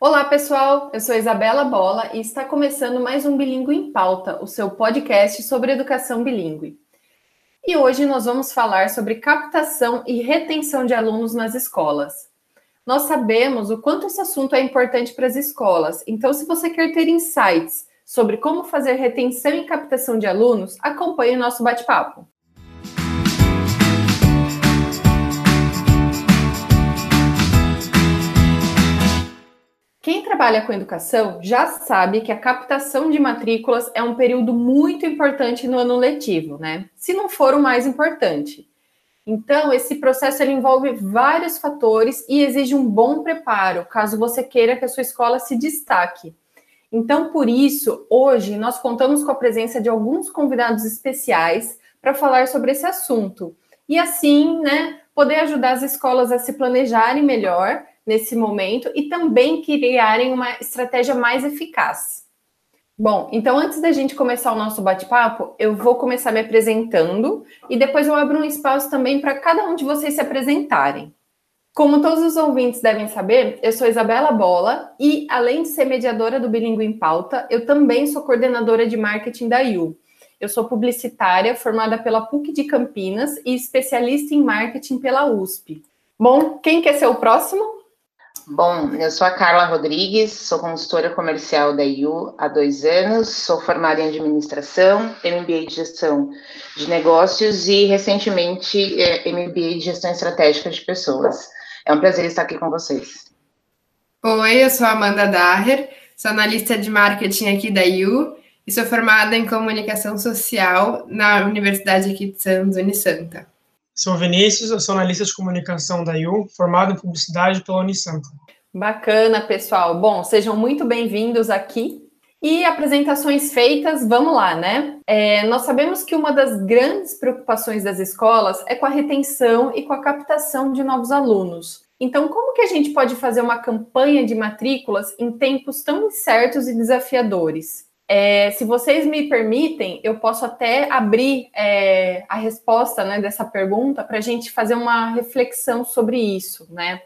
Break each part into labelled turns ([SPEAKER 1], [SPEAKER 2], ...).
[SPEAKER 1] Olá, pessoal. Eu sou Isabela Bola e está começando mais um Bilingue em Pauta, o seu podcast sobre educação bilíngue. E hoje nós vamos falar sobre captação e retenção de alunos nas escolas. Nós sabemos o quanto esse assunto é importante para as escolas, então, se você quer ter insights sobre como fazer retenção e captação de alunos, acompanhe o nosso bate-papo. Quem trabalha com educação já sabe que a captação de matrículas é um período muito importante no ano letivo, né? Se não for o mais importante. Então, esse processo ele envolve vários fatores e exige um bom preparo, caso você queira que a sua escola se destaque. Então, por isso, hoje nós contamos com a presença de alguns convidados especiais para falar sobre esse assunto. E assim, né, poder ajudar as escolas a se planejarem melhor nesse momento e também criarem uma estratégia mais eficaz. Bom, então antes da gente começar o nosso bate-papo, eu vou começar me apresentando e depois eu abro um espaço também para cada um de vocês se apresentarem. Como todos os ouvintes devem saber, eu sou Isabela Bola e, além de ser mediadora do Bilingue em Pauta, eu também sou coordenadora de marketing da IU. Eu sou publicitária formada pela PUC de Campinas e especialista em marketing pela USP. Bom, quem quer ser o próximo?
[SPEAKER 2] Bom, eu sou a Carla Rodrigues, sou consultora comercial da IU há dois anos, sou formada em administração, MBA de gestão de negócios e, recentemente, é, MBA de gestão estratégica de pessoas. É um prazer estar aqui com vocês.
[SPEAKER 3] Oi, eu sou a Amanda Daher, sou analista de marketing aqui da IU e sou formada em comunicação social na Universidade aqui de Santos, Unisanta.
[SPEAKER 4] Sou Vinícius, sou analista de comunicação da IU, formado em publicidade pela Unisanta.
[SPEAKER 1] Bacana, pessoal. Bom, sejam muito bem-vindos aqui. E apresentações feitas, vamos lá, né? É, nós sabemos que uma das grandes preocupações das escolas é com a retenção e com a captação de novos alunos. Então, como que a gente pode fazer uma campanha de matrículas em tempos tão incertos e desafiadores? É, se vocês me permitem, eu posso até abrir é, a resposta né, dessa pergunta para a gente fazer uma reflexão sobre isso, né?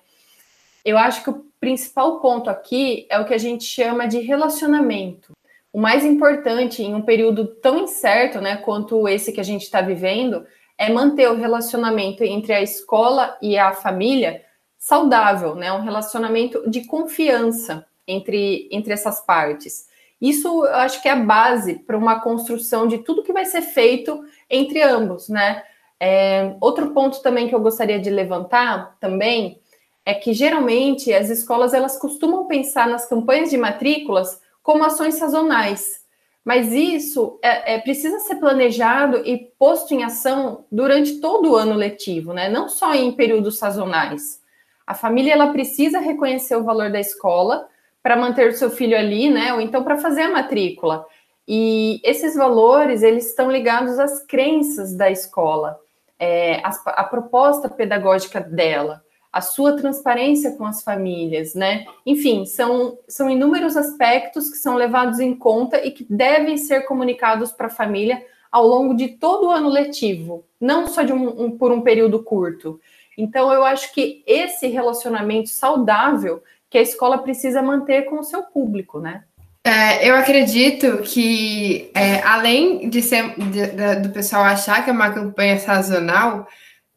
[SPEAKER 1] Eu acho que o principal ponto aqui é o que a gente chama de relacionamento. O mais importante em um período tão incerto, né, quanto esse que a gente está vivendo, é manter o relacionamento entre a escola e a família saudável, né? Um relacionamento de confiança entre, entre essas partes. Isso eu acho que é a base para uma construção de tudo que vai ser feito entre ambos, né? É, outro ponto também que eu gostaria de levantar também é que geralmente as escolas elas costumam pensar nas campanhas de matrículas como ações sazonais, mas isso é, é, precisa ser planejado e posto em ação durante todo o ano letivo, né? Não só em períodos sazonais. A família ela precisa reconhecer o valor da escola para manter o seu filho ali, né? Ou então para fazer a matrícula. E esses valores eles estão ligados às crenças da escola, é, a, a proposta pedagógica dela, a sua transparência com as famílias, né? Enfim, são, são inúmeros aspectos que são levados em conta e que devem ser comunicados para a família ao longo de todo o ano letivo, não só de um, um, por um período curto. Então, eu acho que esse relacionamento saudável que a escola precisa manter com o seu público, né?
[SPEAKER 3] É, eu acredito que, é, além de ser de, de, do pessoal achar que é uma campanha sazonal,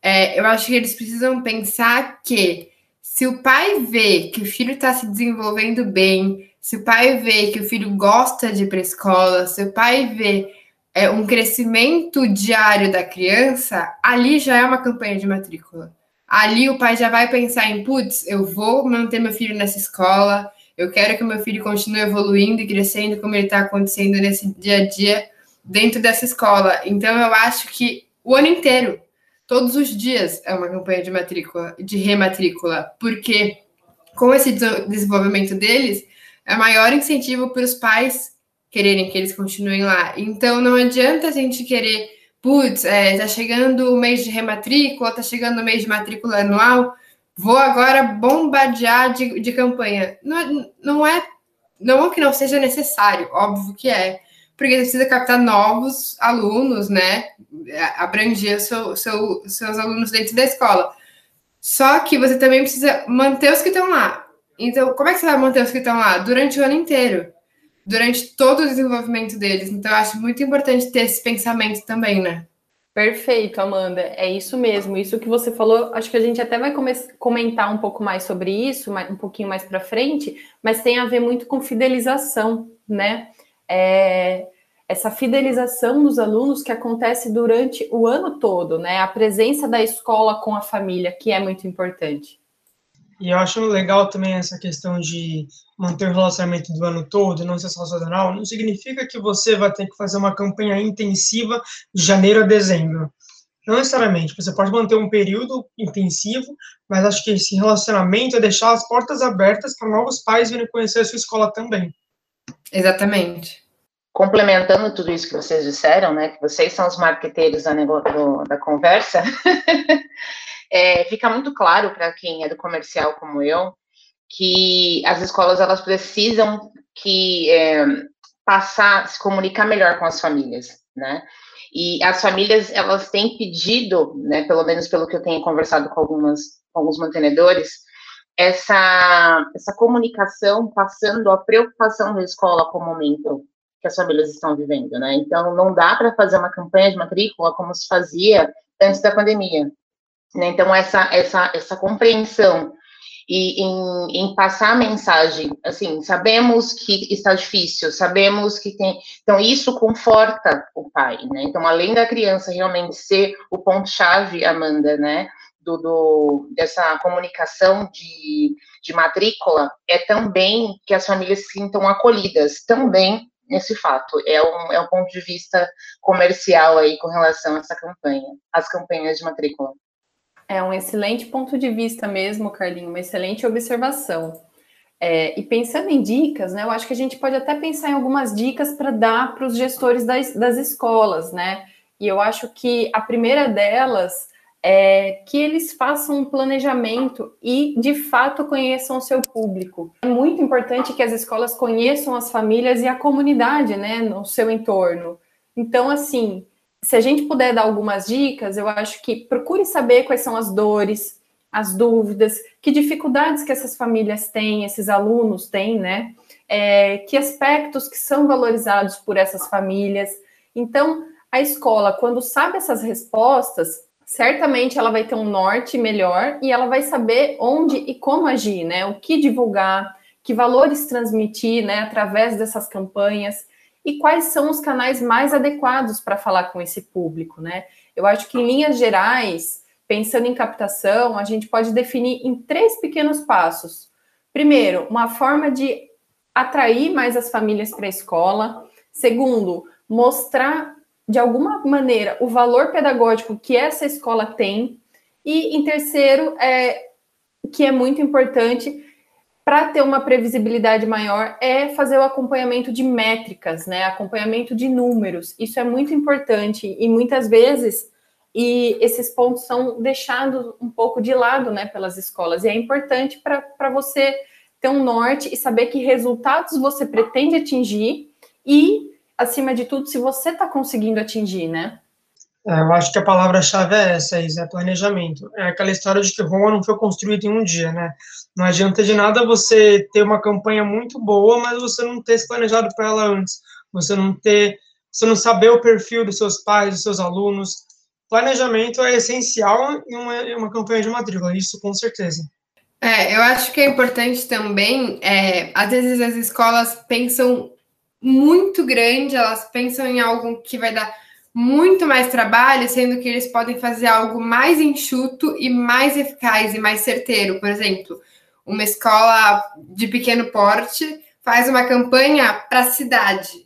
[SPEAKER 3] é, eu acho que eles precisam pensar que se o pai vê que o filho está se desenvolvendo bem, se o pai vê que o filho gosta de ir para escola, se o pai vê é, um crescimento diário da criança, ali já é uma campanha de matrícula ali o pai já vai pensar em, putz, eu vou manter meu filho nessa escola, eu quero que meu filho continue evoluindo e crescendo como ele está acontecendo nesse dia a dia dentro dessa escola. Então eu acho que o ano inteiro, todos os dias, é uma campanha de matrícula, de rematrícula, porque com esse desenvolvimento deles, é maior incentivo para os pais quererem que eles continuem lá. Então não adianta a gente querer putz, é, tá chegando o mês de rematrícula, tá chegando o mês de matrícula anual, vou agora bombardear de, de campanha. Não, é, não é não é que não seja necessário, óbvio que é, porque você precisa captar novos alunos, né? Abranger seu, seu, seus alunos dentro da escola. Só que você também precisa manter os que estão lá. Então, como é que você vai manter os que estão lá? Durante o ano inteiro. Durante todo o desenvolvimento deles. Então, eu acho muito importante ter esse pensamento também, né?
[SPEAKER 1] Perfeito, Amanda. É isso mesmo. Isso que você falou, acho que a gente até vai comentar um pouco mais sobre isso, um pouquinho mais para frente, mas tem a ver muito com fidelização, né? É, essa fidelização dos alunos que acontece durante o ano todo, né? A presença da escola com a família, que é muito importante.
[SPEAKER 4] E eu acho legal também essa questão de manter o relacionamento do ano todo, não ser só sazonal, não significa que você vai ter que fazer uma campanha intensiva de janeiro a dezembro. Não necessariamente, você pode manter um período intensivo, mas acho que esse relacionamento é deixar as portas abertas para novos pais virem conhecer a sua escola também.
[SPEAKER 3] Exatamente.
[SPEAKER 2] Complementando tudo isso que vocês disseram, né, que vocês são os marqueteiros da, do, da conversa, é, fica muito claro para quem é do comercial como eu que as escolas elas precisam que é, passar, se comunicar melhor com as famílias, né? E as famílias elas têm pedido, né, pelo menos pelo que eu tenho conversado com algumas com alguns mantenedores, essa essa comunicação passando a preocupação da escola com o momento que as famílias estão vivendo, né? Então não dá para fazer uma campanha de matrícula como se fazia antes da pandemia, né? Então, essa, essa, essa compreensão e em, em, passar a mensagem, assim, sabemos que está difícil, sabemos que tem. Então, isso conforta o pai, né? Então, além da criança realmente ser o ponto-chave, Amanda, né? Do, do, dessa comunicação de, de matrícula, é também que as famílias se sintam acolhidas, também nesse fato. É um, é um ponto de vista comercial aí com relação a essa campanha, as campanhas de matrícula.
[SPEAKER 1] É um excelente ponto de vista mesmo, Carlinho, uma excelente observação. É, e pensando em dicas, né, eu acho que a gente pode até pensar em algumas dicas para dar para os gestores das, das escolas, né? E eu acho que a primeira delas é que eles façam um planejamento e, de fato, conheçam o seu público. É muito importante que as escolas conheçam as famílias e a comunidade, né, no seu entorno. Então, assim, se a gente puder dar algumas dicas, eu acho que procure saber quais são as dores, as dúvidas, que dificuldades que essas famílias têm, esses alunos têm, né? É, que aspectos que são valorizados por essas famílias. Então, a escola, quando sabe essas respostas, certamente ela vai ter um norte melhor e ela vai saber onde e como agir, né? O que divulgar, que valores transmitir, né? Através dessas campanhas e quais são os canais mais adequados para falar com esse público, né? Eu acho que em linhas gerais, pensando em captação, a gente pode definir em três pequenos passos. Primeiro, uma forma de atrair mais as famílias para a escola. Segundo, mostrar de alguma maneira o valor pedagógico que essa escola tem. E em terceiro, é, que é muito importante, para ter uma previsibilidade maior é fazer o acompanhamento de métricas, né? Acompanhamento de números. Isso é muito importante e muitas vezes e esses pontos são deixados um pouco de lado, né, pelas escolas. E é importante para você ter um norte e saber que resultados você pretende atingir e, acima de tudo, se você está conseguindo atingir, né?
[SPEAKER 4] É, eu acho que a palavra-chave é essa, Isa, é planejamento. É aquela história de que Roma não foi construída em um dia, né? Não adianta de nada você ter uma campanha muito boa, mas você não ter se planejado para ela antes. Você não ter, você não saber o perfil dos seus pais, dos seus alunos. Planejamento é essencial em uma, em uma campanha de matrícula, isso com certeza.
[SPEAKER 3] É, eu acho que é importante também, é, às vezes as escolas pensam muito grande, elas pensam em algo que vai dar muito mais trabalho, sendo que eles podem fazer algo mais enxuto e mais eficaz e mais certeiro. Por exemplo, uma escola de pequeno porte faz uma campanha para a cidade.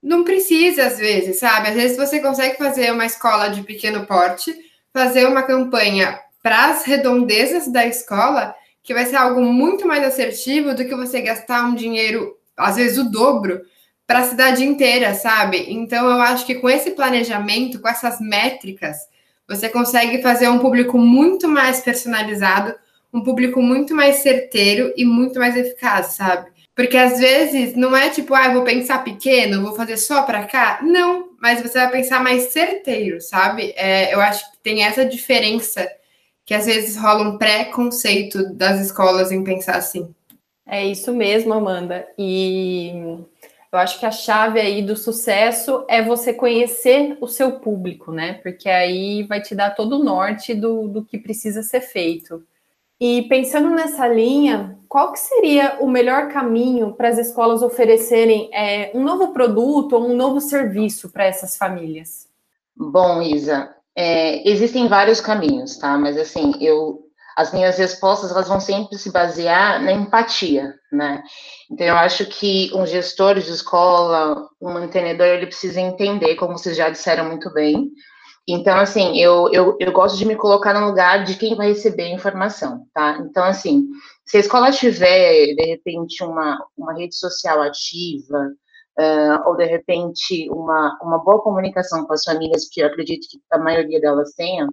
[SPEAKER 3] Não precisa, às vezes, sabe? Às vezes você consegue fazer uma escola de pequeno porte, fazer uma campanha para as redondezas da escola, que vai ser algo muito mais assertivo do que você gastar um dinheiro, às vezes o dobro, para a cidade inteira, sabe? Então eu acho que com esse planejamento, com essas métricas, você consegue fazer um público muito mais personalizado, um público muito mais certeiro e muito mais eficaz, sabe? Porque às vezes não é tipo, ah, vou pensar pequeno, vou fazer só para cá. Não, mas você vai pensar mais certeiro, sabe? É, eu acho que tem essa diferença que às vezes rola um preconceito das escolas em pensar assim.
[SPEAKER 1] É isso mesmo, Amanda. E eu acho que a chave aí do sucesso é você conhecer o seu público, né? Porque aí vai te dar todo o norte do, do que precisa ser feito. E pensando nessa linha, qual que seria o melhor caminho para as escolas oferecerem é, um novo produto ou um novo serviço para essas famílias?
[SPEAKER 2] Bom, Isa, é, existem vários caminhos, tá? Mas assim, eu as minhas respostas elas vão sempre se basear na empatia, né? Então eu acho que um gestor de escola, um mantenedor, ele precisa entender, como vocês já disseram muito bem, então, assim, eu, eu, eu gosto de me colocar no lugar de quem vai receber a informação, tá? Então, assim, se a escola tiver, de repente, uma, uma rede social ativa, uh, ou, de repente, uma, uma boa comunicação com as famílias, que eu acredito que a maioria delas tenha,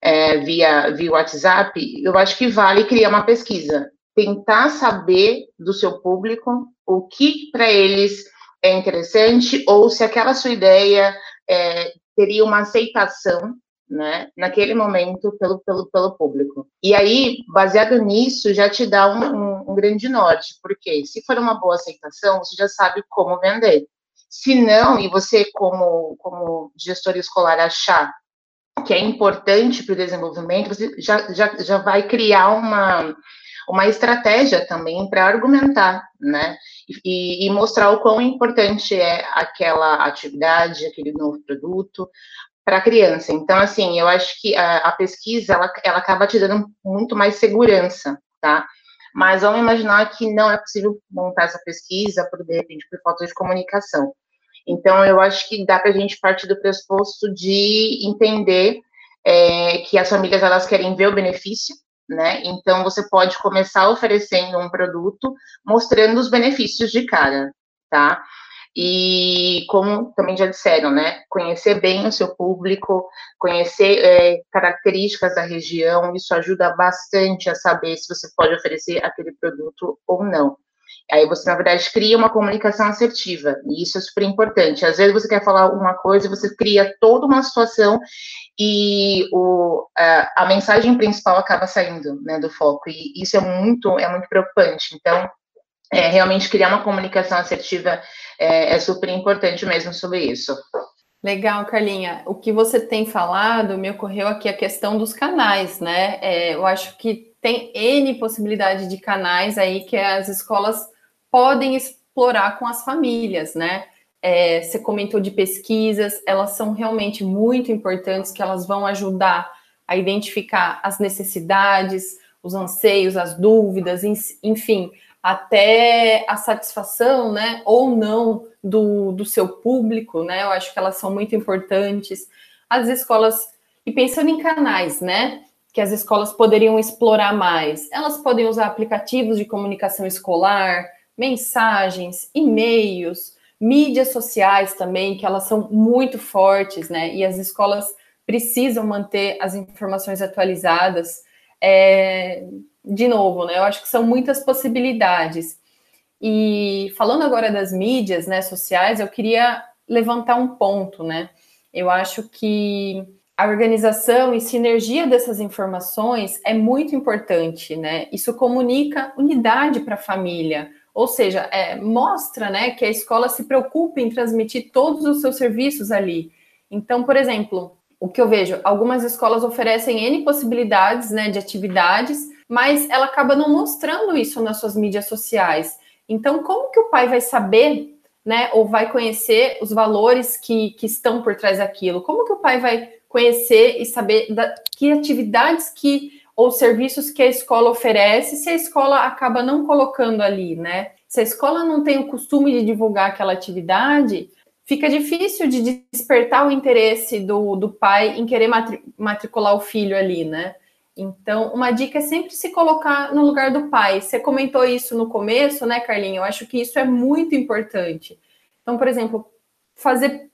[SPEAKER 2] é, via, via WhatsApp, eu acho que vale criar uma pesquisa. Tentar saber do seu público o que para eles é interessante, ou se aquela sua ideia é, teria uma aceitação né, naquele momento pelo, pelo, pelo público. E aí, baseado nisso, já te dá um, um, um, grande norte, porque se for uma boa aceitação, você já sabe como vender. Se não, e você, como, como gestor escolar, achar que é importante para o desenvolvimento, você já, já, já vai criar uma, uma estratégia também para argumentar, né? E, e, mostrar o quão importante é aquela atividade, aquele novo produto para a criança. Então, assim, eu acho que a, a, pesquisa, ela, ela acaba te dando muito mais segurança, tá? Mas vamos imaginar que não é possível montar essa pesquisa, por, de repente, por falta de comunicação. Então, eu acho que dá para a gente partir do pressuposto de entender é, que as famílias, elas querem ver o benefício, né? Então você pode começar oferecendo um produto mostrando os benefícios de cara, tá? E como também já disseram, né? Conhecer bem o seu público, conhecer é, características da região, isso ajuda bastante a saber se você pode oferecer aquele produto ou não. Aí você, na verdade, cria uma comunicação assertiva, e isso é super importante. Às vezes você quer falar uma coisa, você cria toda uma situação e o, a, a mensagem principal acaba saindo né, do foco, e isso é muito, é muito preocupante. Então, é, realmente criar uma comunicação assertiva é, é super importante mesmo sobre isso.
[SPEAKER 1] Legal, Carlinha. O que você tem falado me ocorreu aqui a questão dos canais, né? É, eu acho que tem N possibilidade de canais aí que as escolas podem explorar com as famílias, né? É, você comentou de pesquisas, elas são realmente muito importantes, que elas vão ajudar a identificar as necessidades, os anseios, as dúvidas, enfim, até a satisfação, né, ou não do, do seu público, né? Eu acho que elas são muito importantes. As escolas, e pensando em canais, né? Que as escolas poderiam explorar mais. Elas podem usar aplicativos de comunicação escolar, mensagens, e-mails, mídias sociais também, que elas são muito fortes, né? E as escolas precisam manter as informações atualizadas. É, de novo, né? Eu acho que são muitas possibilidades. E falando agora das mídias né, sociais, eu queria levantar um ponto, né? Eu acho que a organização e sinergia dessas informações é muito importante, né? Isso comunica unidade para a família, ou seja, é, mostra né, que a escola se preocupa em transmitir todos os seus serviços ali. Então, por exemplo, o que eu vejo, algumas escolas oferecem N possibilidades né, de atividades, mas ela acaba não mostrando isso nas suas mídias sociais. Então, como que o pai vai saber, né, ou vai conhecer os valores que, que estão por trás daquilo? Como que o pai vai conhecer e saber da, que atividades que ou serviços que a escola oferece, se a escola acaba não colocando ali, né? Se a escola não tem o costume de divulgar aquela atividade, fica difícil de despertar o interesse do, do pai em querer matri matricular o filho ali, né? Então, uma dica é sempre se colocar no lugar do pai. Você comentou isso no começo, né, Carlinhos? Eu acho que isso é muito importante. Então, por exemplo, fazer,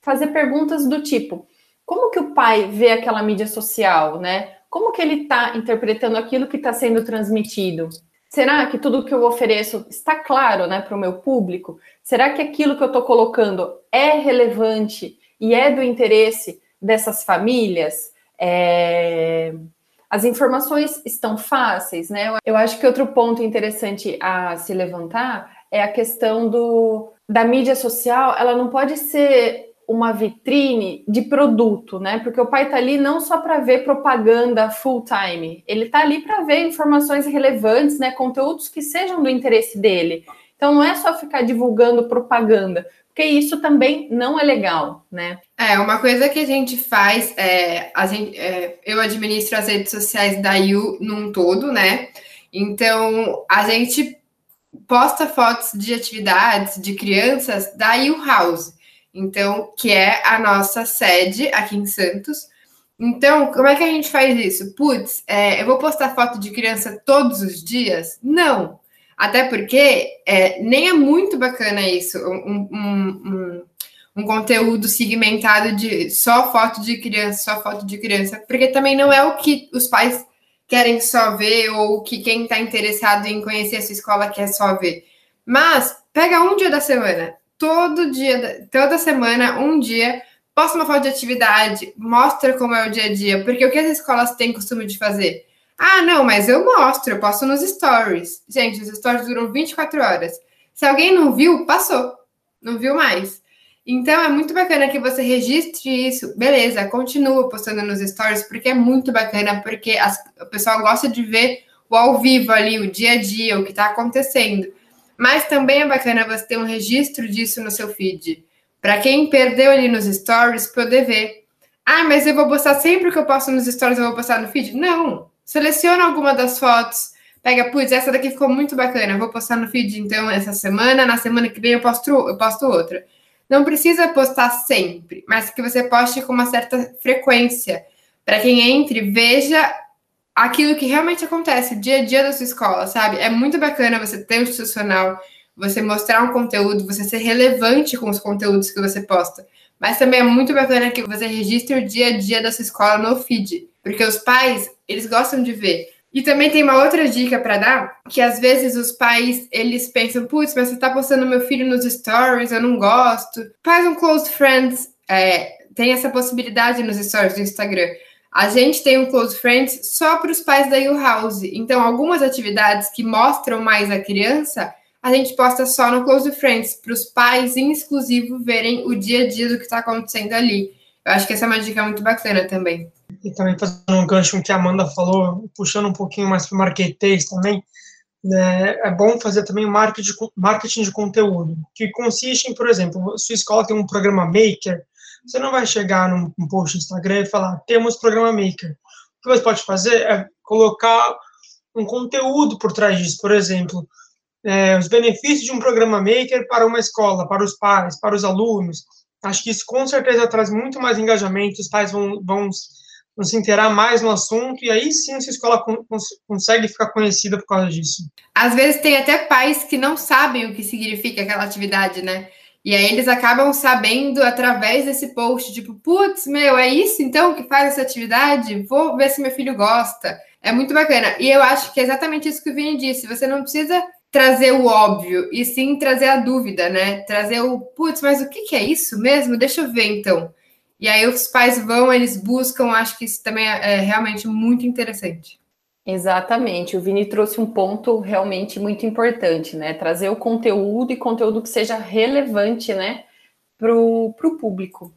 [SPEAKER 1] fazer perguntas do tipo: como que o pai vê aquela mídia social, né? Como que ele está interpretando aquilo que está sendo transmitido? Será que tudo que eu ofereço está claro né, para o meu público? Será que aquilo que eu estou colocando é relevante e é do interesse dessas famílias? É... as informações estão fáceis, né? Eu acho que outro ponto interessante a se levantar é a questão do, da mídia social, ela não pode ser uma vitrine de produto, né? Porque o pai tá ali não só para ver propaganda full time, ele tá ali para ver informações relevantes, né? Conteúdos que sejam do interesse dele. Então não é só ficar divulgando propaganda, porque isso também não é legal, né?
[SPEAKER 3] É, uma coisa que a gente faz, é, a gente, é, eu administro as redes sociais da IU num todo, né? Então a gente posta fotos de atividades de crianças da IU House então, que é a nossa sede aqui em Santos. Então, como é que a gente faz isso? Putz, é, eu vou postar foto de criança todos os dias? Não. Até porque é, nem é muito bacana isso, um, um, um, um, conteúdo segmentado de só foto de criança, só foto de criança, porque também não é o que os pais querem só ver ou que quem está interessado em conhecer essa escola quer só ver. Mas pega um dia da semana, todo dia, toda semana, um dia, posta uma foto de atividade, mostra como é o dia a dia, porque o que as escolas têm costume de fazer? Ah, não, mas eu mostro, eu posto nos stories. Gente, os stories duram 24 horas. Se alguém não viu, passou. Não viu mais. Então é muito bacana que você registre isso. Beleza, continua postando nos stories, porque é muito bacana, porque as, o pessoal gosta de ver o ao vivo ali, o dia a dia, o que está acontecendo. Mas também é bacana você ter um registro disso no seu feed. Para quem perdeu ali nos stories, poder ver. Ah, mas eu vou postar sempre que eu posto nos stories, eu vou postar no feed? Não. Seleciona alguma das fotos, pega, putz, essa daqui ficou muito bacana, vou postar no feed então essa semana, na semana que vem eu posto, eu posto outra. Não precisa postar sempre, mas que você poste com uma certa frequência, para quem entre veja aquilo que realmente acontece, o dia a dia da sua escola, sabe? É muito bacana você ter um institucional, você mostrar um conteúdo, você ser relevante com os conteúdos que você posta. Mas também é muito bacana que você registre o dia a dia da sua escola no feed, porque os pais, eles gostam de ver. E também tem uma outra dica para dar, que às vezes os pais, eles pensam, putz, mas você tá postando meu filho nos stories, eu não gosto. Faz um close friends, é, tem essa possibilidade nos stories do Instagram. A gente tem um Close Friends só para os pais da U House. Então, algumas atividades que mostram mais a criança, a gente posta só no Close Friends, para os pais em exclusivo verem o dia a dia do que está acontecendo ali. Eu acho que essa é uma dica muito bacana também.
[SPEAKER 4] E também fazendo um gancho que a Amanda falou, puxando um pouquinho mais para o marketês também, né, é bom fazer também marketing, marketing de conteúdo, que consiste em, por exemplo, sua escola tem um programa Maker, você não vai chegar num, post no Instagram e falar, temos programa Maker. O que você pode fazer é colocar um conteúdo por trás disso, por exemplo, é, os benefícios de um programa Maker para uma escola, para os pais, para os alunos. Acho que isso com certeza traz muito mais engajamento, os pais vão, vão, vão se inteirar mais no assunto, e aí sim essa escola cons consegue ficar conhecida por causa disso.
[SPEAKER 3] Às vezes tem até pais que não sabem o que significa aquela atividade, né? E aí eles acabam sabendo através desse post, tipo, putz, meu, é isso então que faz essa atividade? Vou ver se meu filho gosta. É muito bacana. E eu acho que é exatamente isso que o Vini disse. Você não precisa trazer o óbvio, e sim trazer a dúvida, né? Trazer o, putz, mas o que, é isso mesmo? Deixa eu ver então. E aí os pais vão, eles buscam, acho que isso também é, é realmente muito interessante.
[SPEAKER 1] Exatamente, o Vini trouxe um ponto realmente muito importante, né? Trazer o conteúdo e conteúdo que seja relevante, né, para o público.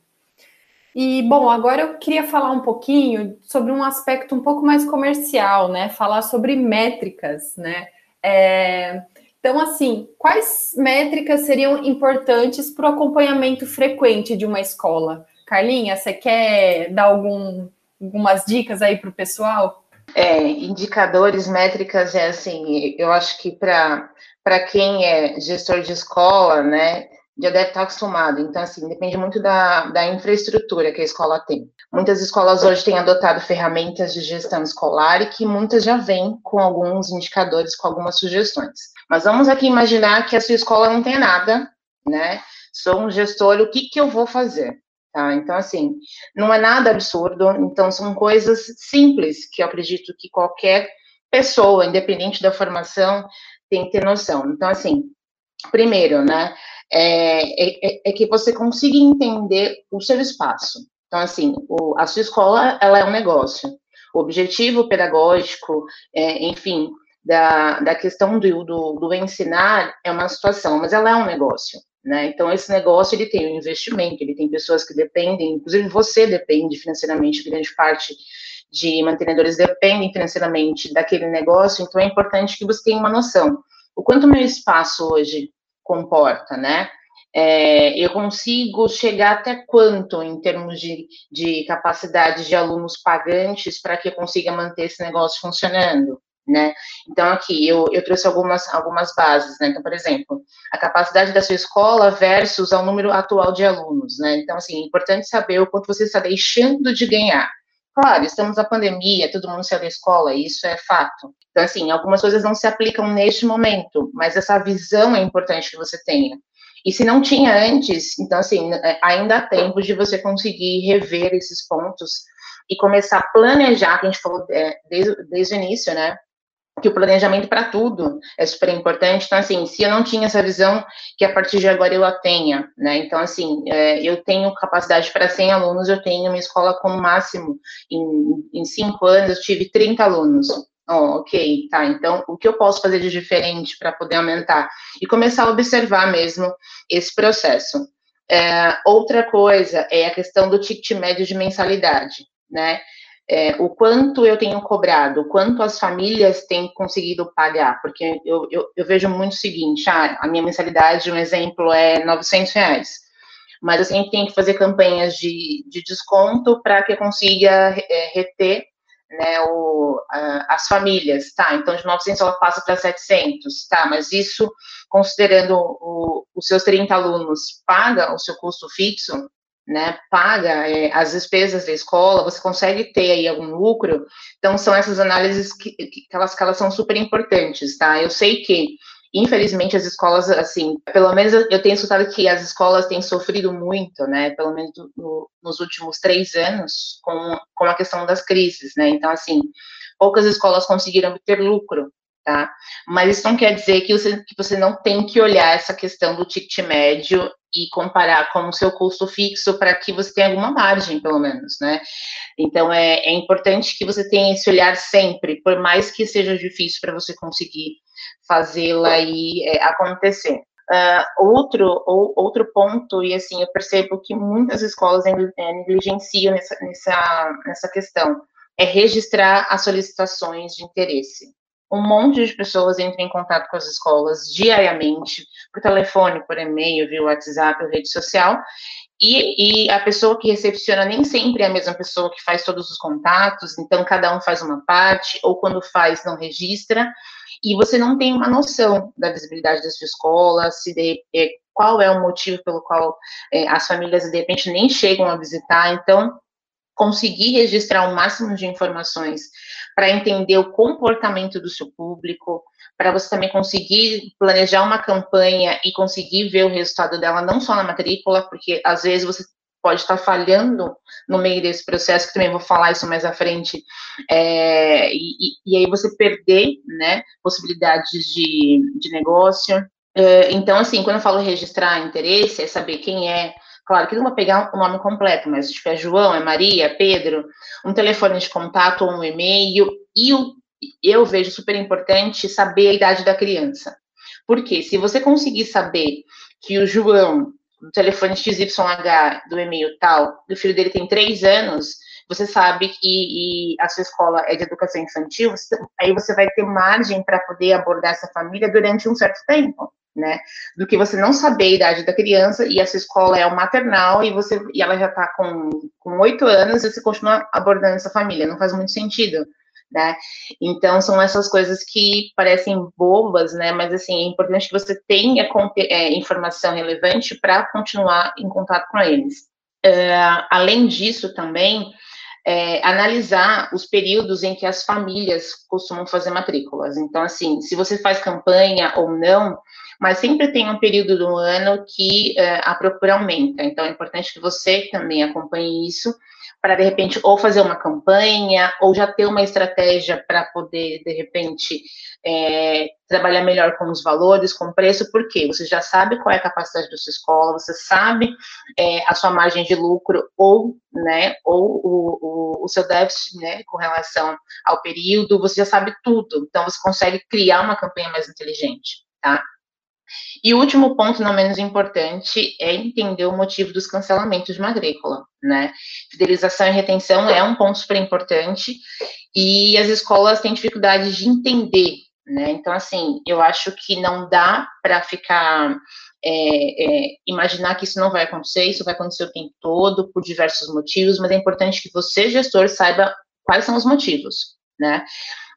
[SPEAKER 1] E, bom, agora eu queria falar um pouquinho sobre um aspecto um pouco mais comercial, né? Falar sobre métricas, né? É... Então, assim, quais métricas seriam importantes para o acompanhamento frequente de uma escola? Carlinha, você quer dar algum, algumas dicas aí para o pessoal?
[SPEAKER 2] É, indicadores, métricas, é assim, eu acho que para quem é gestor de escola, né, já deve estar acostumado. Então, assim, depende muito da, da infraestrutura que a escola tem. Muitas escolas hoje têm adotado ferramentas de gestão escolar e que muitas já vêm com alguns indicadores, com algumas sugestões. Mas vamos aqui imaginar que a sua escola não tem nada, né? Sou um gestor, o que, que eu vou fazer? Tá? Então, assim, não é nada absurdo, então são coisas simples que eu acredito que qualquer pessoa, independente da formação, tem que ter noção. Então, assim, primeiro, né, é, é, é que você consiga entender o seu espaço. Então, assim, o, a sua escola, ela é um negócio. O objetivo pedagógico, é, enfim, da, da questão do, do, do ensinar é uma situação, mas ela é um negócio. Né? Então, esse negócio ele tem um investimento, ele tem pessoas que dependem, inclusive você depende financeiramente, grande parte de mantenedores dependem financeiramente daquele negócio, então é importante que você tenha uma noção. O quanto meu espaço hoje comporta, né? É, eu consigo chegar até quanto em termos de, de capacidade de alunos pagantes para que eu consiga manter esse negócio funcionando? Né? Então, aqui, eu, eu trouxe algumas, algumas bases, né? Então, por exemplo, a capacidade da sua escola versus ao número atual de alunos, né? Então, assim, é importante saber o quanto você está deixando de ganhar. Claro, estamos na pandemia, todo mundo saiu da escola, isso é fato. Então, assim, algumas coisas não se aplicam neste momento, mas essa visão é importante que você tenha. E se não tinha antes, então, assim, é, ainda há tempo de você conseguir rever esses pontos e começar a planejar, que a gente falou é, desde, desde o início, né? Que o planejamento para tudo é super importante. Então, assim, se eu não tinha essa visão, que a partir de agora eu a tenha, né? Então, assim, é, eu tenho capacidade para 100 alunos, eu tenho uma escola com máximo, em, em cinco anos, eu tive 30 alunos. Oh, ok, tá. Então, o que eu posso fazer de diferente para poder aumentar? E começar a observar mesmo esse processo. É, outra coisa é a questão do ticket médio de mensalidade, né? É, o quanto eu tenho cobrado, o quanto as famílias têm conseguido pagar, porque eu, eu, eu vejo muito o seguinte, ah, a minha mensalidade, um exemplo, é 900 reais, mas eu sempre tenho que fazer campanhas de, de desconto para que eu consiga é, reter né, o, as famílias, tá, então de 900 ela passa para 700, tá, mas isso, considerando o, os seus 30 alunos, paga o seu custo fixo? Né, paga é, as despesas da escola, você consegue ter aí algum lucro, então são essas análises que, que, elas, que elas são super importantes, tá? Eu sei que, infelizmente, as escolas, assim, pelo menos eu tenho escutado que as escolas têm sofrido muito, né, pelo menos no, nos últimos três anos, com, com a questão das crises, né, então, assim, poucas escolas conseguiram ter lucro, tá? Mas isso não quer dizer que você, que você não tem que olhar essa questão do ticket médio e comparar com o seu custo fixo para que você tenha alguma margem, pelo menos, né? Então, é, é importante que você tenha esse olhar sempre, por mais que seja difícil para você conseguir fazê-la aí é, acontecer. Uh, outro, ou, outro ponto, e assim, eu percebo que muitas escolas é, negligenciam nessa, nessa, nessa questão, é registrar as solicitações de interesse um monte de pessoas entram em contato com as escolas diariamente, por telefone, por e-mail, via WhatsApp, ou rede social, e, e, a pessoa que recepciona nem sempre é a mesma pessoa que faz todos os contatos, então cada um faz uma parte, ou quando faz, não registra, e você não tem uma noção da visibilidade da sua escola, se de, é, qual é o motivo pelo qual é, as famílias de repente nem chegam a visitar, então conseguir registrar o máximo de informações para entender o comportamento do seu público, para você também conseguir planejar uma campanha e conseguir ver o resultado dela não só na matrícula, porque às vezes você pode estar falhando no meio desse processo, que também vou falar isso mais à frente, é, e, e, aí você perder, né, possibilidades de, de negócio. É, então, assim, quando eu falo registrar interesse, é saber quem é, Claro que não vou pegar o nome completo, mas se tiver João, é Maria, Pedro, um telefone de contato um e-mail. E o, eu vejo super importante saber a idade da criança. Porque se você conseguir saber que o João, do telefone XYH, do e-mail tal, do filho dele tem três anos, você sabe que a sua escola é de educação infantil, aí você vai ter margem para poder abordar essa família durante um certo tempo né? Do que você não saber a idade da criança e essa escola é o maternal e você e ela já está com oito anos e você continua abordando essa família, não faz muito sentido, né? Então são essas coisas que parecem bobas, né? Mas assim é importante que você tenha é, informação relevante para continuar em contato com eles. Uh, além disso, também é, analisar os períodos em que as famílias costumam fazer matrículas. Então, assim, se você faz campanha ou não, mas sempre tem um período do ano que uh, a procura aumenta. Então, é importante que você também acompanhe isso, para de repente ou fazer uma campanha ou já ter uma estratégia para poder de repente é, trabalhar melhor com os valores, com o preço, porque você já sabe qual é a capacidade da sua escola, você sabe é, a sua margem de lucro ou, né, ou o, o, o, seu déficit, né, com relação ao período, você já sabe tudo, então você consegue criar uma campanha mais inteligente, tá? E o último ponto, não menos importante, é entender o motivo dos cancelamentos de matrícula, né? Fidelização e retenção é um ponto super importante e as escolas têm dificuldade de entender, né? Então, assim, eu acho que não dá para ficar é, é, imaginar que isso não vai acontecer, isso vai acontecer o tempo todo, por diversos motivos, mas é importante que você, gestor, saiba quais são os motivos, né?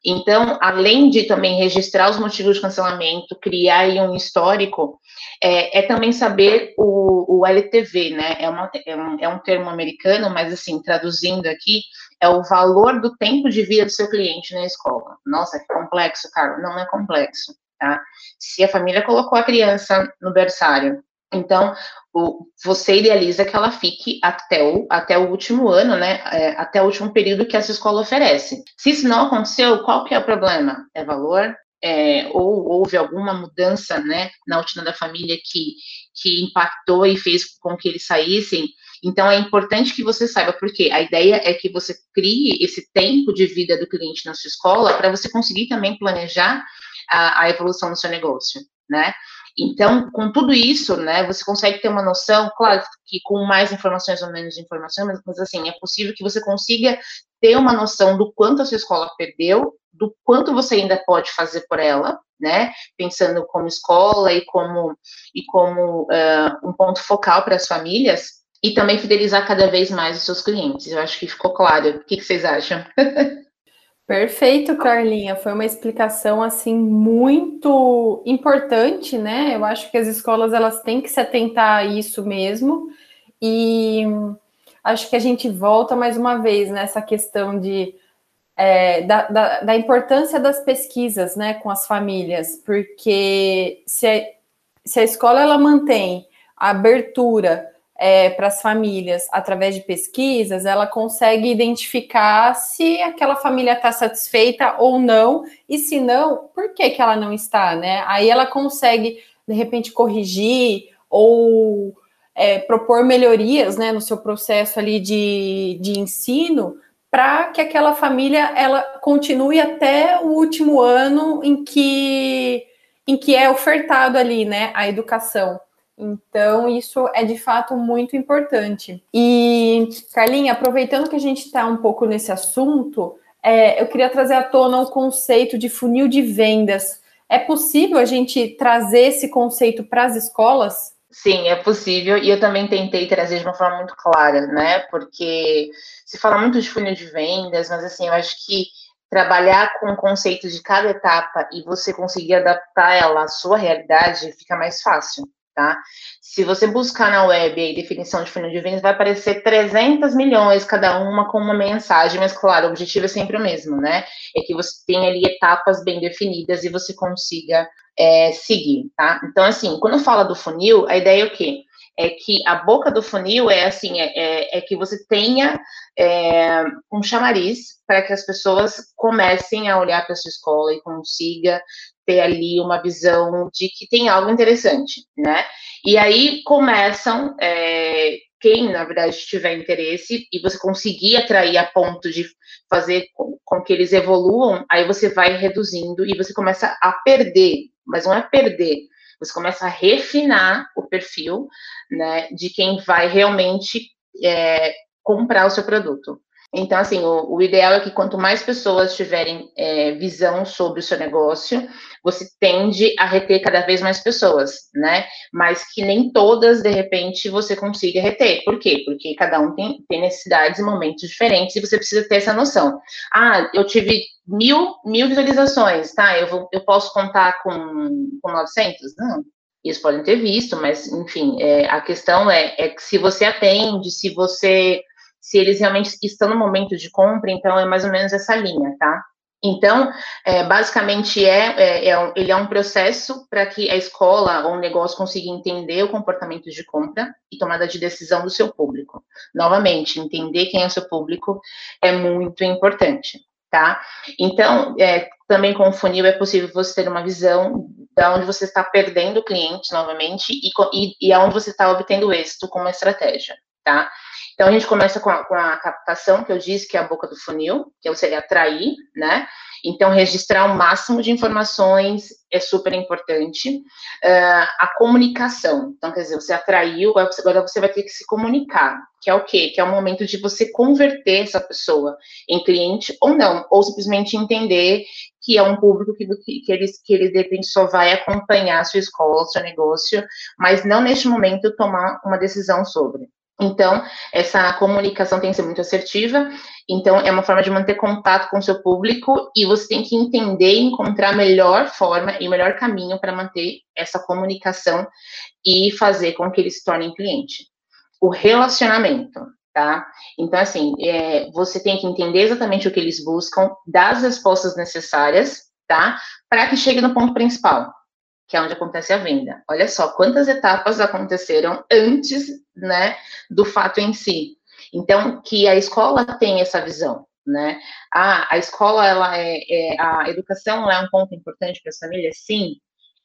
[SPEAKER 2] Então, além de também registrar os motivos de cancelamento, criar um histórico, é, é também saber o, o, LTV, né? É, uma, é, um, é um termo americano, mas assim, traduzindo aqui, é o valor do tempo de vida do seu cliente na escola. Nossa, que complexo, cara. Não é complexo, tá? Se a família colocou a criança no berçário então, você idealiza que ela fique até o, até o último ano, né? É, até o último período que essa escola oferece. Se isso não aconteceu, qual que é o problema? É valor? É, ou houve alguma mudança, né, na rotina da família que, que impactou e fez com que eles saíssem? Então, é importante que você saiba, porque a ideia é que você crie esse tempo de vida do cliente na sua escola para você conseguir também planejar a, a evolução do seu negócio, né? Então, com tudo isso, né, você consegue ter uma noção, claro que com mais informações ou menos informações, mas, mas assim, é possível que você consiga ter uma noção do quanto a sua escola perdeu, do quanto você ainda pode fazer por ela, né, pensando como escola e como, e como uh, um ponto focal para as famílias, e também fidelizar cada vez mais os seus clientes. Eu acho que ficou claro. O que, que vocês acham?
[SPEAKER 1] Perfeito, Carlinha. Foi uma explicação assim muito importante, né? Eu acho que as escolas elas têm que se atentar a isso mesmo. E acho que a gente volta mais uma vez nessa questão de é, da, da, da, importância das pesquisas, né, com as famílias, porque se a, se a escola ela mantém a abertura é, para as famílias através de pesquisas, ela consegue identificar se aquela família está satisfeita ou não, e se não, por que, que ela não está, né? Aí ela consegue, de repente, corrigir ou é, propor melhorias né, no seu processo ali de, de ensino para que aquela família ela continue até o último ano em que em que é ofertado ali, né, a educação. Então, isso é de fato muito importante. E, Carlinha, aproveitando que a gente está um pouco nesse assunto, é, eu queria trazer à tona o conceito de funil de vendas. É possível a gente trazer esse conceito para as escolas?
[SPEAKER 2] Sim, é possível, e eu também tentei trazer de uma forma muito clara, né? Porque se fala muito de funil de vendas, mas assim, eu acho que trabalhar com o conceito de cada etapa e você conseguir adaptar ela à sua realidade fica mais fácil tá? Se você buscar na web a definição de funil de vendas, vai aparecer 300 milhões cada uma com uma mensagem, mas claro, o objetivo é sempre o mesmo, né? É que você tenha ali etapas bem definidas e você consiga é, seguir, tá? Então, assim, quando fala do funil, a ideia é o quê? É que a boca do funil é assim, é, é, é que você tenha é, um chamariz para que as pessoas comecem a olhar para sua escola e consiga ter ali uma visão de que tem algo interessante, né? E aí começam, é, quem na verdade tiver interesse e você conseguir atrair a ponto de fazer com, com que eles evoluam, aí você vai reduzindo e você começa a perder, mas não é perder, você começa a refinar o perfil, né, de quem vai realmente é, comprar o seu produto. Então, assim, o, o, ideal é que quanto mais pessoas tiverem é, visão sobre o seu negócio, você tende a reter cada vez mais pessoas, né? Mas que nem todas, de repente, você consiga reter. Por quê? Porque cada um tem, tem necessidades e momentos diferentes e você precisa ter essa noção. Ah, eu tive mil, mil visualizações, tá? Eu, vou, eu posso contar com, com 900? Não. Eles podem ter visto, mas, enfim, é, a questão é, é que se você atende, se você se eles realmente estão no momento de compra, então é mais ou menos essa linha, tá? Então, é, basicamente, é, é, é ele é um processo para que a escola ou o negócio consiga entender o comportamento de compra e tomada de decisão do seu público. Novamente, entender quem é o seu público é muito importante, tá? Então, é, também com o funil é possível você ter uma visão de onde você está perdendo clientes novamente e, e, e aonde você está obtendo êxito com uma estratégia, tá? Então, a gente começa com a, com a, captação, que eu disse que é a boca do funil, que seria atrair, né? Então, registrar o máximo de informações é super importante. Uh, a comunicação, então, quer dizer, você atraiu, agora você vai ter que se comunicar, que é o quê? Que é o momento de você converter essa pessoa em cliente ou não, ou simplesmente entender que é um público que, que, ele, que ele de repente só vai acompanhar a sua escola, seu negócio, mas não neste momento tomar uma decisão sobre. Então, essa comunicação tem que ser muito assertiva. Então, é uma forma de manter contato com o seu público e você tem que entender e encontrar a melhor forma e o melhor caminho para manter essa comunicação e fazer com que eles se tornem cliente. O relacionamento, tá? Então, assim, é, você tem que entender exatamente o que eles buscam, dar as respostas necessárias, tá? Para que chegue no ponto principal que é onde acontece a venda. Olha só quantas etapas aconteceram antes, né, do fato em si. Então, que a escola tem essa visão, né? Ah, a escola, ela é, é a educação é um ponto importante para as famílias, sim,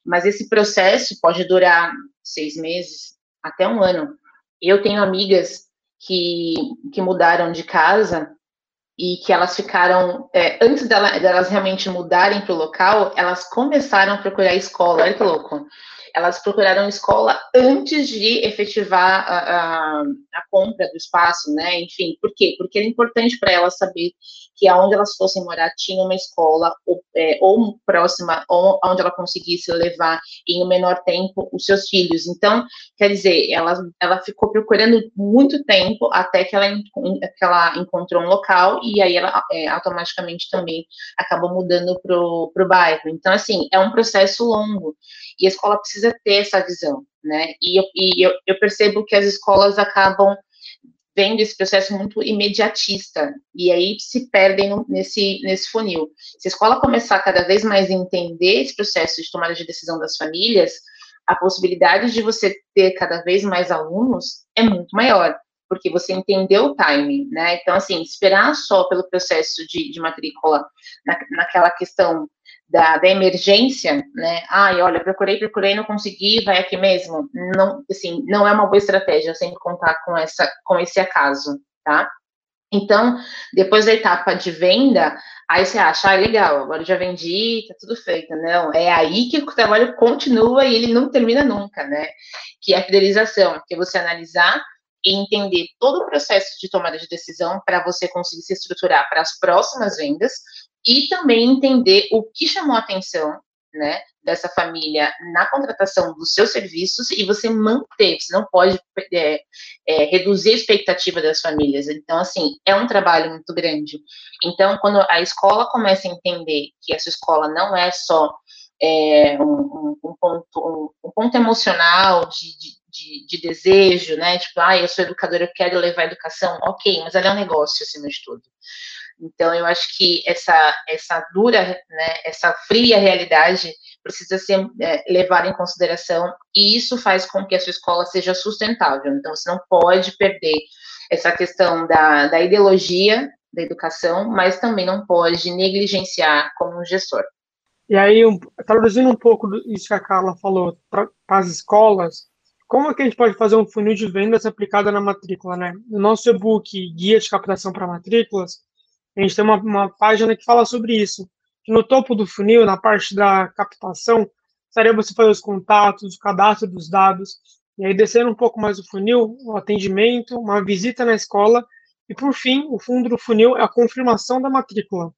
[SPEAKER 2] mas esse processo pode durar seis meses até um ano. Eu tenho amigas que, que mudaram de casa e que elas ficaram, é, antes dela, delas realmente mudarem para o local, elas começaram a procurar escola, olha que louco elas procuraram escola antes de efetivar a, a, a, compra do espaço, né? Enfim, por quê? Porque era importante para elas saber que aonde elas fossem morar tinha uma escola ou, é, ou próxima, ou onde ela conseguisse levar em um menor tempo os seus filhos. Então, quer dizer, ela, ela ficou procurando muito tempo até que ela, que ela encontrou um local e aí ela é, automaticamente também acabou mudando para o bairro. Então, assim, é um processo longo e a escola precisa ter essa visão, né? E eu, e eu, eu percebo que as escolas acabam vendo esse processo muito imediatista, e aí se perdem nesse, nesse funil. Se a escola começar cada vez mais a entender esse processo de tomada de decisão das famílias, a possibilidade de você ter cada vez mais alunos é muito maior, porque você entendeu o timing, né? Então, assim, esperar só pelo processo de, de matrícula na, naquela questão da, da, emergência, né? Ai, olha, procurei, procurei, não consegui, vai aqui mesmo. Não, assim, não é uma boa estratégia sempre contar com essa, com esse acaso, tá? Então, depois da etapa de venda, aí você acha, ah, legal, agora já vendi, tá tudo feito. Não, é aí que o trabalho continua e ele não termina nunca, né? Que é a fidelização, que é você analisar e entender todo o processo de tomada de decisão para você conseguir se estruturar para as próximas vendas e também entender o que chamou a atenção né, dessa família na contratação dos seus serviços e você manter, você não pode é, é, reduzir a expectativa das famílias. Então, assim, é um trabalho muito grande. Então, quando a escola começa a entender que essa escola não é só é, um, um, ponto, um, um, ponto emocional de, de, de, de, desejo, né? Tipo, ah, eu sou educadora, eu quero levar educação, ok, mas ela é um negócio acima de tudo. Então, eu acho que essa, essa dura, né, essa fria realidade precisa ser é, levada em consideração, e isso faz com que a sua escola seja sustentável. Então, você não pode perder essa questão da, da ideologia da educação, mas também não pode negligenciar como um gestor.
[SPEAKER 4] E aí, traduzindo um pouco isso que a Carla falou para as escolas, como é que a gente pode fazer um funil de vendas aplicado na matrícula, né? No nosso e-book Guia de Captação para Matrículas, a gente tem uma, uma página que fala sobre isso. No topo do funil, na parte da captação, estaria você fazer os contatos, o cadastro dos dados, e aí descendo um pouco mais o funil, o atendimento, uma visita na escola, e por fim, o fundo do funil é a confirmação da matrícula.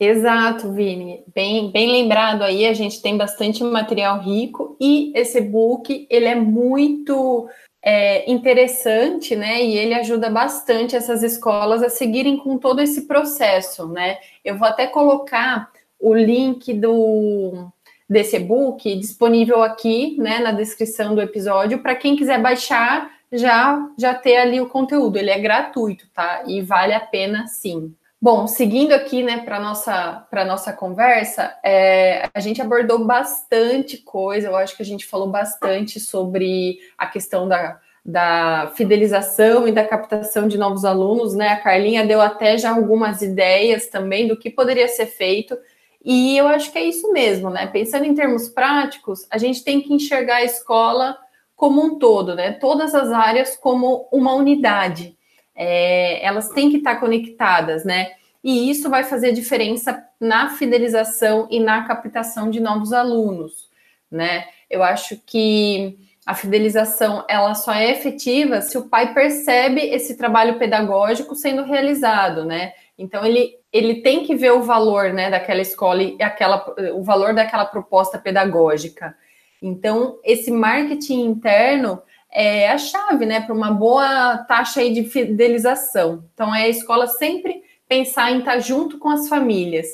[SPEAKER 1] Exato, Vini. Bem, bem lembrado aí, a gente tem bastante material rico e esse book ele é muito é, interessante, né? E ele ajuda bastante essas escolas a seguirem com todo esse processo, né? Eu vou até colocar o link do desse e-book disponível aqui, né, na descrição do episódio, para quem quiser baixar já já ter ali o conteúdo. Ele é gratuito, tá? E vale a pena sim. Bom, seguindo aqui, né, para nossa para nossa conversa, é, a gente abordou bastante coisa. Eu acho que a gente falou bastante sobre a questão da, da fidelização e da captação de novos alunos, né? A Carlinha deu até já algumas ideias também do que poderia ser feito. E eu acho que é isso mesmo, né? Pensando em termos práticos, a gente tem que enxergar a escola como um todo, né? Todas as áreas como uma unidade é, elas têm que estar conectadas, né? E isso vai fazer diferença na fidelização e na captação de novos alunos, né? Eu acho que a fidelização ela só é efetiva se o pai percebe esse trabalho pedagógico sendo realizado, né? Então ele, ele tem que ver o valor, né, daquela escola e aquela, o valor daquela proposta pedagógica. Então esse marketing interno é a chave, né, para uma boa taxa aí de fidelização. Então, é a escola sempre pensar em estar junto com as famílias.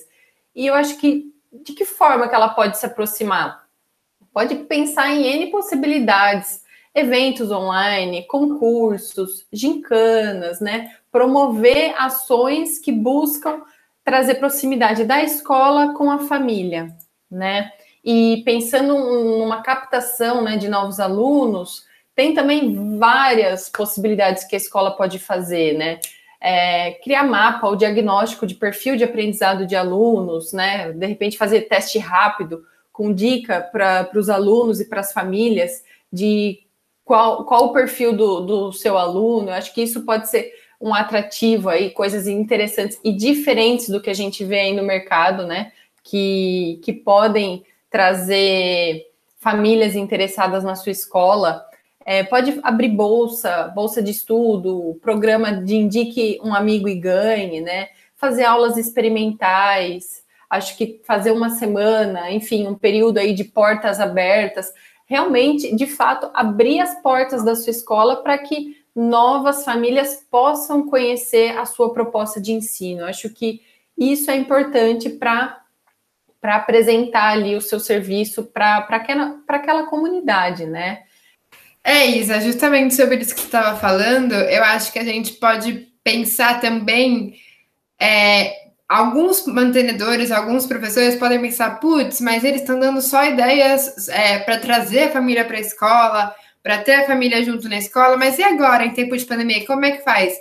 [SPEAKER 1] E eu acho que de que forma que ela pode se aproximar? Pode pensar em N possibilidades, eventos online, concursos, gincanas, né? Promover ações que buscam trazer proximidade da escola com a família, né? E pensando numa captação né, de novos alunos, tem também várias possibilidades que a escola pode fazer, né? É, criar mapa, o diagnóstico de perfil de aprendizado de alunos, né? De repente fazer teste rápido com dica para os alunos e para as famílias de qual, qual o perfil do, do seu aluno. Eu acho que isso pode ser um atrativo aí, coisas interessantes e diferentes do que a gente vê aí no mercado, né? Que, que podem trazer famílias interessadas na sua escola é, pode abrir bolsa, bolsa de estudo, programa de indique um amigo e ganhe, né? Fazer aulas experimentais, acho que fazer uma semana, enfim, um período aí de portas abertas, realmente, de fato, abrir as portas da sua escola para que novas famílias possam conhecer a sua proposta de ensino. Acho que isso é importante para para apresentar ali o seu serviço para aquela, aquela comunidade, né?
[SPEAKER 3] É, Isa, justamente sobre isso que você estava falando, eu acho que a gente pode pensar também. É, alguns mantenedores, alguns professores podem pensar, putz, mas eles estão dando só ideias é, para trazer a família para a escola, para ter a família junto na escola, mas e agora, em tempo de pandemia, como é que faz?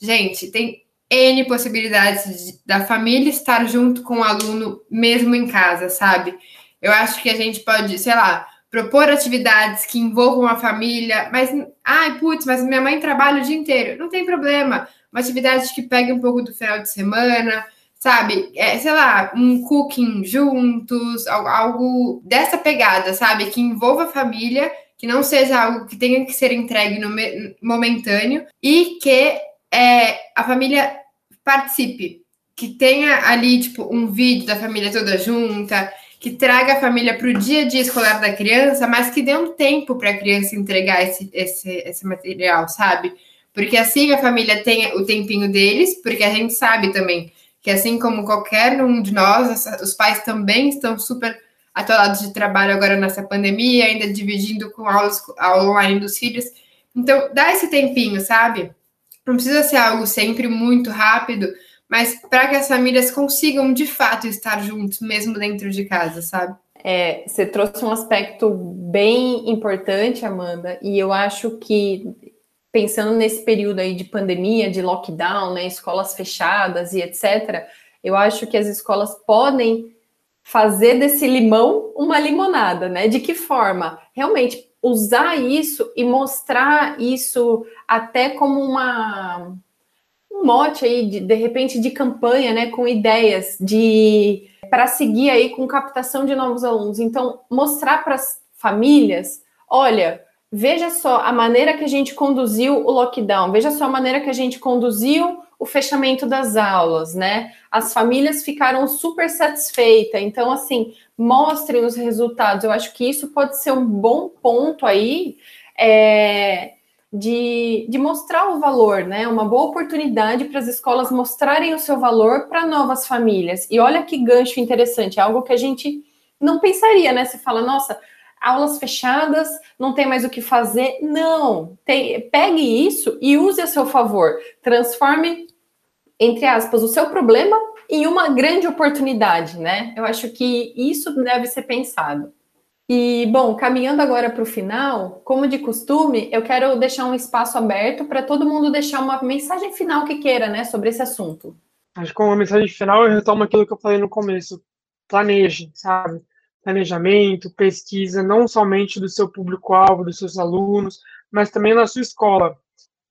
[SPEAKER 3] Gente, tem N possibilidades de, da família estar junto com o aluno mesmo em casa, sabe? Eu acho que a gente pode, sei lá, propor atividades que envolvam a família, mas, ai, putz, mas minha mãe trabalha o dia inteiro. Não tem problema. Uma atividade que pegue um pouco do final de semana, sabe? É, sei lá, um cooking juntos, algo dessa pegada, sabe? Que envolva a família, que não seja algo que tenha que ser entregue no momentâneo e que é, a família participe. Que tenha ali, tipo, um vídeo da família toda junta, que traga a família para o dia a dia escolar da criança, mas que dê um tempo para a criança entregar esse, esse, esse material, sabe? Porque assim a família tem o tempinho deles, porque a gente sabe também que assim como qualquer um de nós, os pais também estão super atolados de trabalho agora nessa pandemia, ainda dividindo com aulas aula online dos filhos. Então, dá esse tempinho, sabe? Não precisa ser algo sempre muito rápido, mas para que as famílias consigam de fato estar juntos, mesmo dentro de casa, sabe?
[SPEAKER 1] É, você trouxe um aspecto bem importante, Amanda, e eu acho que pensando nesse período aí de pandemia, de lockdown, né, escolas fechadas e etc., eu acho que as escolas podem fazer desse limão uma limonada, né? De que forma? Realmente usar isso e mostrar isso até como uma um mote aí, de, de repente, de campanha, né, com ideias de para seguir aí com captação de novos alunos. Então, mostrar para as famílias, olha, veja só a maneira que a gente conduziu o lockdown, veja só a maneira que a gente conduziu o fechamento das aulas, né? As famílias ficaram super satisfeitas. Então, assim, mostrem os resultados. Eu acho que isso pode ser um bom ponto aí. É, de, de mostrar o valor, né? Uma boa oportunidade para as escolas mostrarem o seu valor para novas famílias. E olha que gancho interessante, é algo que a gente não pensaria, né? Você fala, nossa, aulas fechadas, não tem mais o que fazer. Não, tem, pegue isso e use a seu favor. Transforme entre aspas, o seu problema em uma grande oportunidade, né? Eu acho que isso deve ser pensado. E, bom, caminhando agora para o final, como de costume, eu quero deixar um espaço aberto para todo mundo deixar uma mensagem final que queira, né, sobre esse assunto.
[SPEAKER 4] Acho que uma mensagem final eu retomo aquilo que eu falei no começo. Planeje, sabe? Planejamento, pesquisa, não somente do seu público-alvo, dos seus alunos, mas também na sua escola.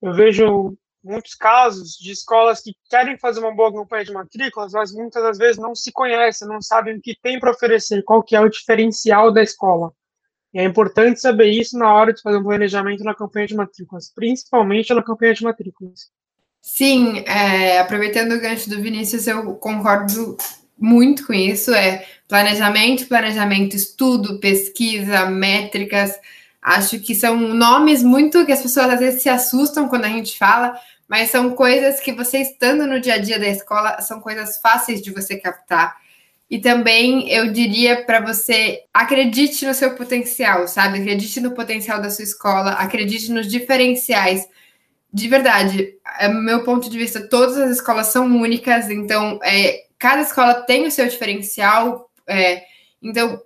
[SPEAKER 4] Eu vejo muitos casos de escolas que querem fazer uma boa campanha de matrículas, mas muitas das vezes não se conhecem, não sabem o que tem para oferecer, qual que é o diferencial da escola. E é importante saber isso na hora de fazer um planejamento na campanha de matrículas, principalmente na campanha de matrículas.
[SPEAKER 3] Sim, é, aproveitando o gancho do Vinícius, eu concordo muito com isso. É planejamento, planejamento, estudo, pesquisa, métricas. Acho que são nomes muito que as pessoas às vezes se assustam quando a gente fala, mas são coisas que você estando no dia a dia da escola, são coisas fáceis de você captar. E também eu diria para você acredite no seu potencial, sabe? Acredite no potencial da sua escola, acredite nos diferenciais. De verdade, é meu ponto de vista, todas as escolas são únicas, então é, cada escola tem o seu diferencial. É, então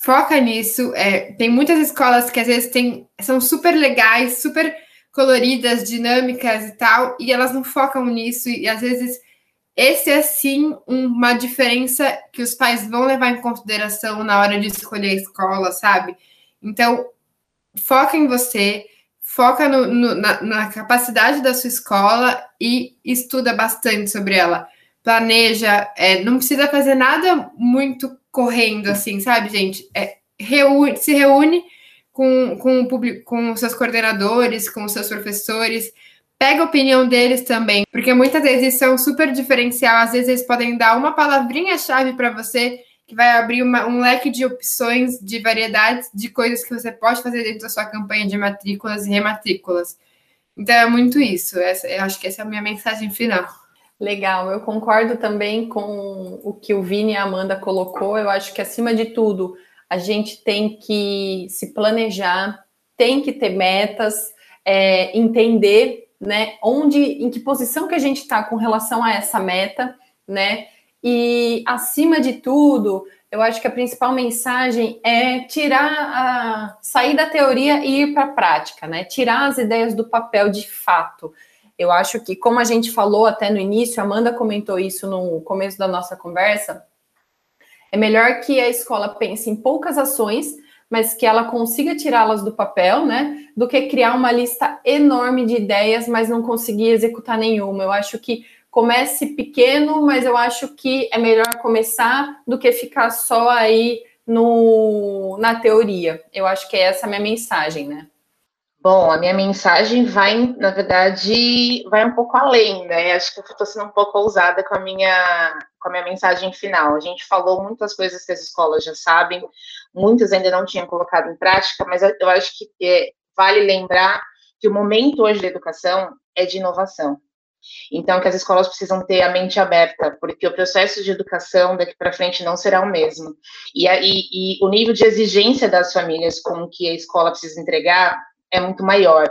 [SPEAKER 3] foca nisso. É, tem muitas escolas que às vezes tem, são super legais, super coloridas, dinâmicas e tal, e elas não focam nisso, e às vezes esse é sim uma diferença que os pais vão levar em consideração na hora de escolher a escola, sabe? Então, foca em você, foca no, no, na, na, capacidade da sua escola e estuda bastante sobre ela. Planeja, é, não precisa fazer nada muito correndo assim, sabe, gente? É, reúne, se reúne com, com, o público, com os seus coordenadores, com os seus professores, pega a opinião deles também, porque muitas vezes um super diferencial, às vezes eles podem dar uma palavrinha-chave para você que vai abrir uma, um leque de opções, de variedades de coisas que você pode fazer dentro da sua campanha de matrículas e rematrículas. Então é muito isso. Essa, eu acho que essa é a minha mensagem final.
[SPEAKER 1] Legal, eu concordo também com o que o Vini e a Amanda colocou. Eu acho que acima de tudo, a gente tem que se planejar, tem que ter metas, é, entender né, onde, em que posição que a gente está com relação a essa meta, né? E acima de tudo, eu acho que a principal mensagem é tirar a sair da teoria e ir para a prática, né? Tirar as ideias do papel de fato. Eu acho que, como a gente falou até no início, a Amanda comentou isso no começo da nossa conversa, é melhor que a escola pense em poucas ações, mas que ela consiga tirá-las do papel, né? Do que criar uma lista enorme de ideias, mas não conseguir executar nenhuma. Eu acho que comece pequeno, mas eu acho que é melhor começar do que ficar só aí no, na teoria. Eu acho que é essa a minha mensagem, né?
[SPEAKER 2] Bom, a minha mensagem vai, na verdade, vai um pouco além, né? Acho que eu estou sendo um pouco ousada com a minha com a minha mensagem final. A gente falou muitas coisas que as escolas já sabem, muitas ainda não tinham colocado em prática, mas eu acho que é, vale lembrar que o momento hoje da educação é de inovação. Então, que as escolas precisam ter a mente aberta, porque o processo de educação daqui para frente não será o mesmo. E, e, e o nível de exigência das famílias com que a escola precisa entregar é muito maior.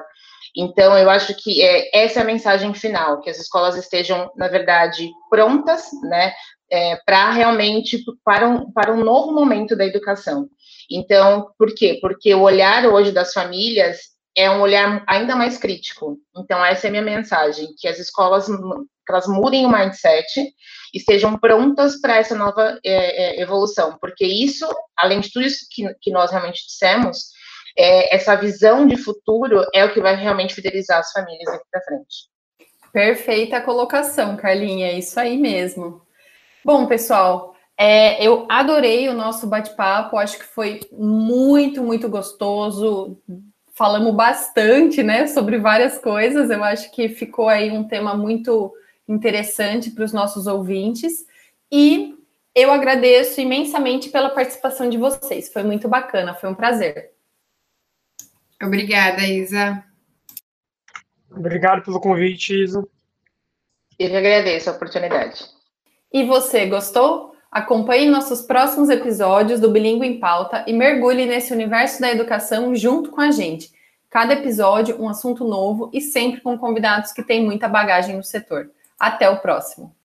[SPEAKER 2] Então, eu acho que é, essa é a mensagem final, que as escolas estejam, na verdade, prontas, né, é, para realmente, para um, para um novo momento da educação. Então, por quê? Porque o olhar hoje das famílias é um olhar ainda mais crítico. Então, essa é a minha mensagem, que as escolas que elas mudem o mindset estejam prontas para essa nova é, é, evolução, porque isso, além de tudo isso que, que nós realmente dissemos, é, essa visão de futuro é o que vai realmente fidelizar as famílias aqui para frente.
[SPEAKER 1] Perfeita colocação, Carlinha, é isso aí mesmo. Bom, pessoal, é, eu adorei o nosso bate-papo, acho que foi muito, muito gostoso. Falamos bastante, né, sobre várias coisas. Eu acho que ficou aí um tema muito interessante para os nossos ouvintes. E eu agradeço imensamente pela participação de vocês. Foi muito bacana, foi um prazer.
[SPEAKER 3] Obrigada, Isa.
[SPEAKER 4] Obrigado pelo convite, Isa.
[SPEAKER 2] Eu que agradeço a oportunidade.
[SPEAKER 1] E você, gostou? Acompanhe nossos próximos episódios do Bilingue em Pauta e mergulhe nesse universo da educação junto com a gente. Cada episódio, um assunto novo e sempre com convidados que têm muita bagagem no setor. Até o próximo.